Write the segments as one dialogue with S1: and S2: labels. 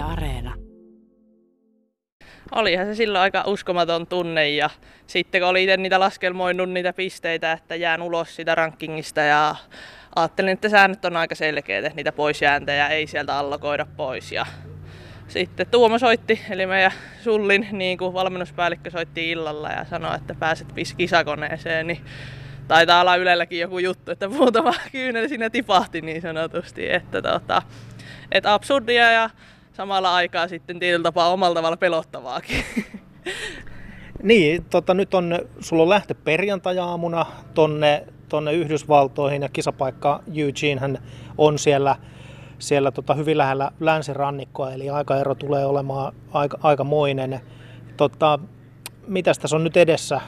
S1: Areena.
S2: Olihan se silloin aika uskomaton tunne ja sitten kun oli itse niitä laskelmoinut niitä pisteitä, että jään ulos siitä rankingista ja ajattelin, että säännöt on aika selkeät, niitä poisjääntejä ei sieltä allokoida pois ja sitten Tuomo soitti, eli meidän Sullin niin kuin valmennuspäällikkö soitti illalla ja sanoi, että pääset kisakoneeseen, niin taitaa olla Ylelläkin joku juttu, että muutama kyynel siinä tipahti niin sanotusti, että tota, et absurdia ja samalla aikaa sitten tietyllä tapaa omalla tavalla pelottavaakin.
S3: Niin, tota, nyt on, sulla on lähtö perjantai-aamuna tonne, tonne Yhdysvaltoihin ja kisapaikka Eugenehän on siellä, siellä tota, hyvin lähellä länsirannikkoa, eli aikaero tulee olemaan aika, aikamoinen. Tota, mitäs tässä on nyt edessä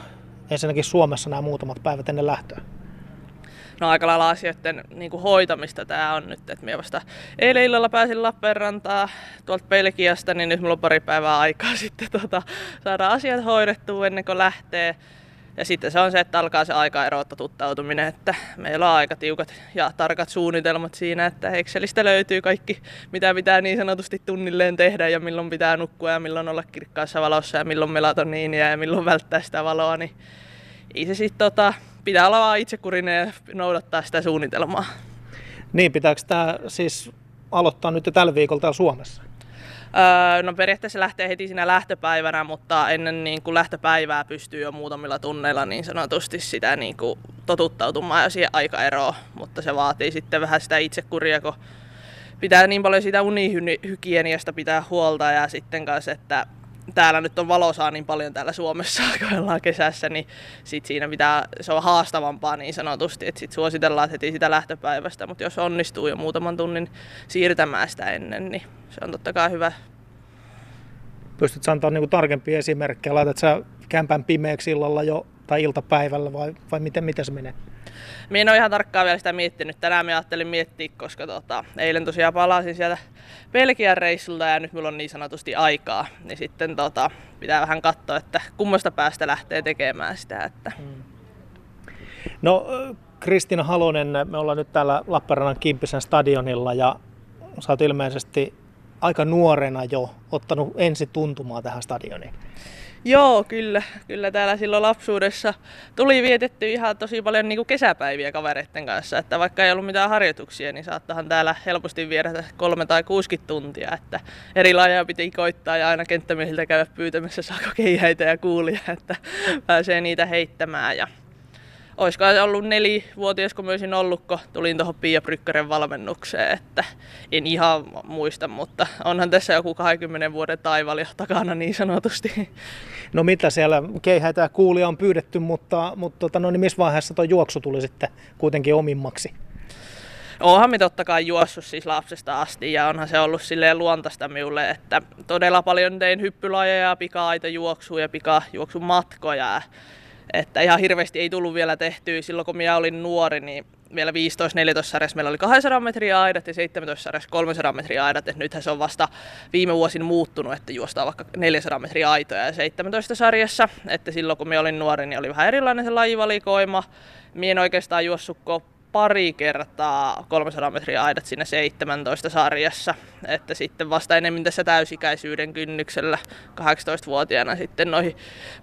S3: ensinnäkin Suomessa nämä muutamat päivät ennen lähtöä?
S2: No aika lailla asioiden niin kuin hoitamista tämä on nyt. että minä vasta eilen illalla pääsin Lappeenrantaa tuolta Belgiasta, niin nyt mulla on pari päivää aikaa sitten tota, saada asiat hoidettua ennen kuin lähtee. Ja sitten se on se, että alkaa se aika erottaa tuttautuminen, että meillä on aika tiukat ja tarkat suunnitelmat siinä, että Excelistä löytyy kaikki, mitä pitää niin sanotusti tunnilleen tehdä ja milloin pitää nukkua ja milloin olla kirkkaassa valossa ja milloin melatoniinia ja milloin välttää sitä valoa, niin ei se sitten tota, pitää olla vaan itsekurinen ja noudattaa sitä suunnitelmaa.
S3: Niin, pitääkö tämä siis aloittaa nyt tällä viikolla täällä Suomessa?
S2: Öö, no periaatteessa lähtee heti siinä lähtöpäivänä, mutta ennen niin kuin lähtöpäivää pystyy jo muutamilla tunneilla niin sanotusti sitä niin kuin totuttautumaan ja siihen aikaeroon, mutta se vaatii sitten vähän sitä itsekuria, kun pitää niin paljon sitä unihygieniasta pitää huolta ja sitten kanssa, että täällä nyt on valosaa niin paljon täällä Suomessa, kun ollaan kesässä, niin sit siinä pitää, se on haastavampaa niin sanotusti, että sit suositellaan heti sitä lähtöpäivästä, mutta jos onnistuu jo muutaman tunnin siirtämään sitä ennen, niin se on totta kai hyvä.
S3: Pystytkö antaa niinku tarkempia esimerkkejä? Laitat sä kämpän pimeäksi illalla jo tai iltapäivällä vai, vai miten, miten se menee?
S2: Minä en ole ihan tarkkaan vielä sitä miettinyt. Tänään minä ajattelin miettiä, koska tota, eilen tosiaan palasin sieltä Belgian reissulta ja nyt minulla on niin sanotusti aikaa. Niin sitten tota, pitää vähän katsoa, että kummasta päästä lähtee tekemään sitä. Että... Hmm.
S3: No Kristina Halonen, me ollaan nyt täällä Lappeenrannan Kimppisen stadionilla ja sä oot ilmeisesti aika nuorena jo ottanut ensi tuntumaa tähän stadioniin.
S2: Joo, kyllä. Kyllä täällä silloin lapsuudessa tuli vietetty ihan tosi paljon niin kuin kesäpäiviä kavereiden kanssa. Että vaikka ei ollut mitään harjoituksia, niin saattahan täällä helposti viedä kolme tai 60 tuntia. Että eri lajeja piti koittaa ja aina kenttämiehiltä käydä pyytämässä saako keihäitä ja kuulia, että pääsee niitä heittämään. Ja olisiko se ollut nelivuotias, kun mä olisin ollut, kun tulin tuohon Pia Brykkären valmennukseen, että en ihan muista, mutta onhan tässä joku 20 vuoden taival jo takana niin sanotusti.
S3: No mitä siellä keihäitä kuulia on pyydetty, mutta, mutta tota, no niin missä vaiheessa tuo juoksu tuli sitten kuitenkin omimmaksi?
S2: Onhan me totta kai juossut siis lapsesta asti ja onhan se ollut silleen luontaista minulle, että todella paljon tein hyppylajeja, pika juoksuja ja pikajuoksun matkoja. Että ihan hirveästi ei tullut vielä tehtyä. Silloin kun minä olin nuori, niin vielä 15-14 sarjassa meillä oli 200 metriä aidat ja 17 sarjassa 300 metriä aidat. Et nythän se on vasta viime vuosin muuttunut, että juostaan vaikka 400 metriä aitoja ja 17 sarjassa. Että silloin kun minä olin nuori, niin oli vähän erilainen se lajivalikoima. Mie en oikeastaan juossut pari kertaa 300 metriä aidat siinä 17 sarjassa. Että sitten vasta enemmän tässä täysikäisyyden kynnyksellä 18-vuotiaana sitten noihin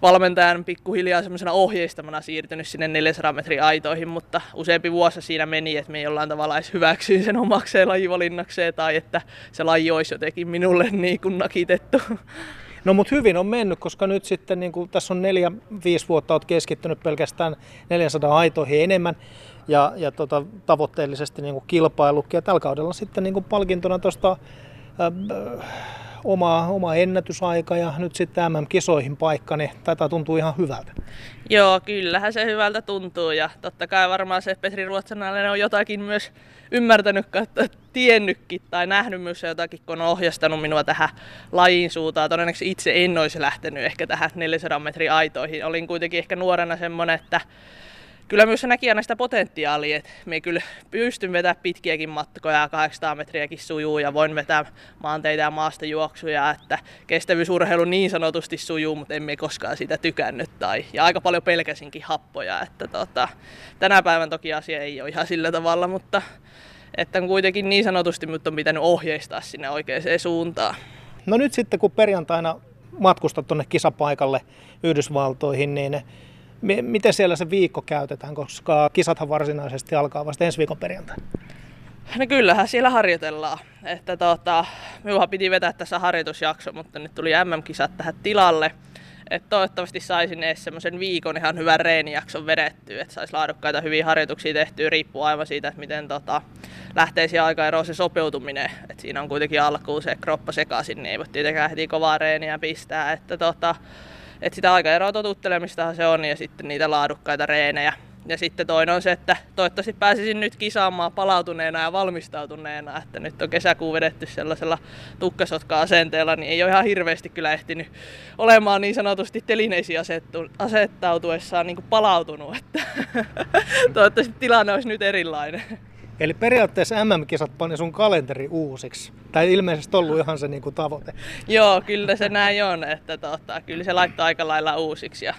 S2: valmentajan pikkuhiljaa semmoisena ohjeistamana siirtynyt sinne 400 metriä aitoihin, mutta useampi vuosi siinä meni, että me jollain tavalla edes hyväksyin sen omakseen lajivalinnakseen tai että se laji olisi jotenkin minulle niin kuin nakitettu.
S3: No mutta hyvin on mennyt, koska nyt sitten niin kuin tässä on neljä, viisi vuotta olet keskittynyt pelkästään 400 aitoihin enemmän ja, ja tota, tavoitteellisesti niin kilpailukin. Ja tällä kaudella sitten niin kuin palkintona tuosta äh, oma, oma ennätysaika ja nyt sitten MM-kisoihin paikka, niin taitaa tuntuu ihan hyvältä.
S2: Joo, kyllähän se hyvältä tuntuu ja totta kai varmaan se Petri Ruotsanainen on jotakin myös ymmärtänyt, tiennytkin tai nähnyt myös jotakin, kun on ohjastanut minua tähän lajiin suuntaan. Todennäköisesti itse en olisi lähtenyt ehkä tähän 400 metrin aitoihin. Olin kuitenkin ehkä nuorena semmoinen, että kyllä myös näki aina sitä potentiaalia, että me kyllä pystyn vetämään pitkiäkin matkoja, 800 metriäkin sujuu ja voin vetää maanteita ja maastojuoksuja, että kestävyysurheilu niin sanotusti sujuu, mutta emme koskaan sitä tykännyt tai, ja aika paljon pelkäsinkin happoja, että tota, tänä päivän toki asia ei ole ihan sillä tavalla, mutta että kuitenkin niin sanotusti mutta on pitänyt ohjeistaa sinne oikeaan suuntaan.
S3: No nyt sitten kun perjantaina matkustat tuonne kisapaikalle Yhdysvaltoihin, niin miten siellä se viikko käytetään, koska kisathan varsinaisesti alkaa vasta ensi viikon perjantaina?
S2: No kyllähän siellä harjoitellaan. Että tota, minua piti vetää tässä harjoitusjakso, mutta nyt tuli MM-kisat tähän tilalle. Et toivottavasti saisin edes semmoisen viikon ihan hyvän reenijakson vedettyä, että saisi laadukkaita hyviä harjoituksia tehtyä, riippuu aivan siitä, että miten tota, lähtee siihen aika se sopeutuminen. Et siinä on kuitenkin alkuun se kroppa sekaisin, niin ei voi tietenkään heti kovaa reeniä pistää. Että tota, et sitä aikaeroa totuttelemistahan se on ja sitten niitä laadukkaita reenejä. Ja sitten toinen on se, että toivottavasti pääsisin nyt kisaamaan palautuneena ja valmistautuneena, että nyt on kesäkuu vedetty sellaisella tukkasotka-asenteella, niin ei ole ihan hirveästi kyllä ehtinyt olemaan niin sanotusti telineisiin asettu, asettautuessaan niin palautunut, että toivottavasti tilanne olisi nyt erilainen.
S3: Eli periaatteessa MM-kisat pani sun kalenteri uusiksi. Tai ilmeisesti ollut ihan se niin kuin tavoite.
S2: Joo, kyllä se näin on, että tota, kyllä se laittaa aika lailla uusiksi. Ja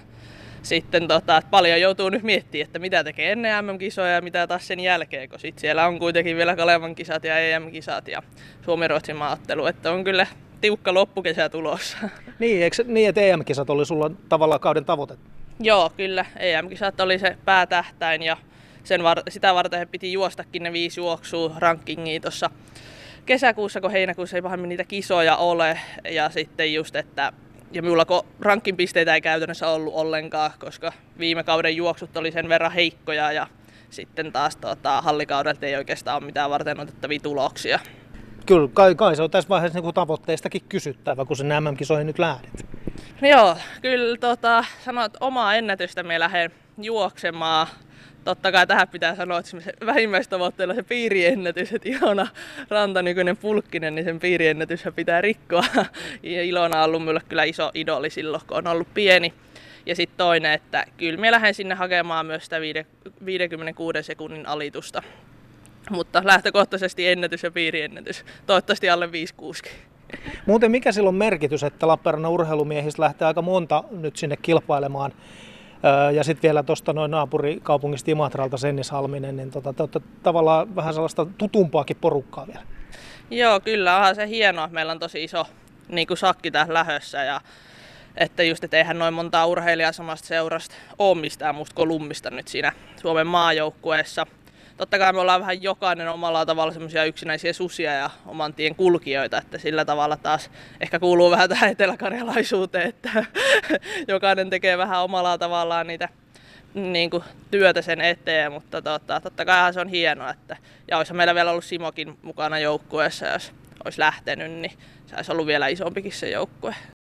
S2: sitten tota, että paljon joutuu nyt miettimään, että mitä tekee ennen MM-kisoja ja mitä taas sen jälkeen, kun sit siellä on kuitenkin vielä Kalevan kisat ja EM-kisat ja Suomi-Ruotsin maattelu, että on kyllä tiukka loppukesä tulossa.
S3: Niin, eikö niin, että EM-kisat oli sulla tavallaan kauden tavoite?
S2: Joo, kyllä. EM-kisat oli se päätähtäin ja sen var- sitä varten piti juostakin ne viisi juoksua rankingia tuossa kesäkuussa, kun heinäkuussa ei pahemmin niitä kisoja ole. Ja sitten just, että ja minulla rankin pisteitä ei käytännössä ollut ollenkaan, koska viime kauden juoksut oli sen verran heikkoja ja sitten taas tota, hallikaudelta ei oikeastaan ole mitään varten otettavia tuloksia.
S3: Kyllä, kai, kai se on tässä vaiheessa niin tavoitteistakin kysyttävä, kun se MM-kisoihin nyt lähdet.
S2: Joo, kyllä tota, sanoit omaa ennätystä me lähden juoksemaan totta kai tähän pitää sanoa, että vähimmäistavoitteella se piiriennätys, että Ilona Ranta, nykyinen pulkkinen, niin sen piiriennätys pitää rikkoa. Ja Ilona on ollut mulle kyllä iso idoli silloin, kun on ollut pieni. Ja sitten toinen, että kyllä minä lähden sinne hakemaan myös sitä 56 sekunnin alitusta. Mutta lähtökohtaisesti ennätys ja piiriennätys. Toivottavasti alle 5-6.
S3: Muuten mikä silloin merkitys, että Lappeenrannan urheilumiehistä lähtee aika monta nyt sinne kilpailemaan ja sitten vielä tuosta noin naapurikaupungista Imatralta Sennis Halminen, niin tota, te olette tavallaan vähän sellaista tutumpaakin porukkaa vielä.
S2: Joo, kyllä onhan se hienoa. Meillä on tosi iso niin kuin sakki tässä lähössä ja että just, että eihän noin monta urheilijaa samasta seurasta ole mistään musta Kolumbista nyt siinä Suomen maajoukkueessa totta kai me ollaan vähän jokainen omalla tavalla semmoisia yksinäisiä susia ja oman tien kulkijoita, että sillä tavalla taas ehkä kuuluu vähän tähän eteläkarjalaisuuteen, että jokainen tekee vähän omalla tavallaan niitä niin kuin, työtä sen eteen, mutta tota, totta kai se on hienoa, että ja olisi meillä vielä ollut Simokin mukana joukkueessa, jos olisi lähtenyt, niin se olisi ollut vielä isompikin se joukkue.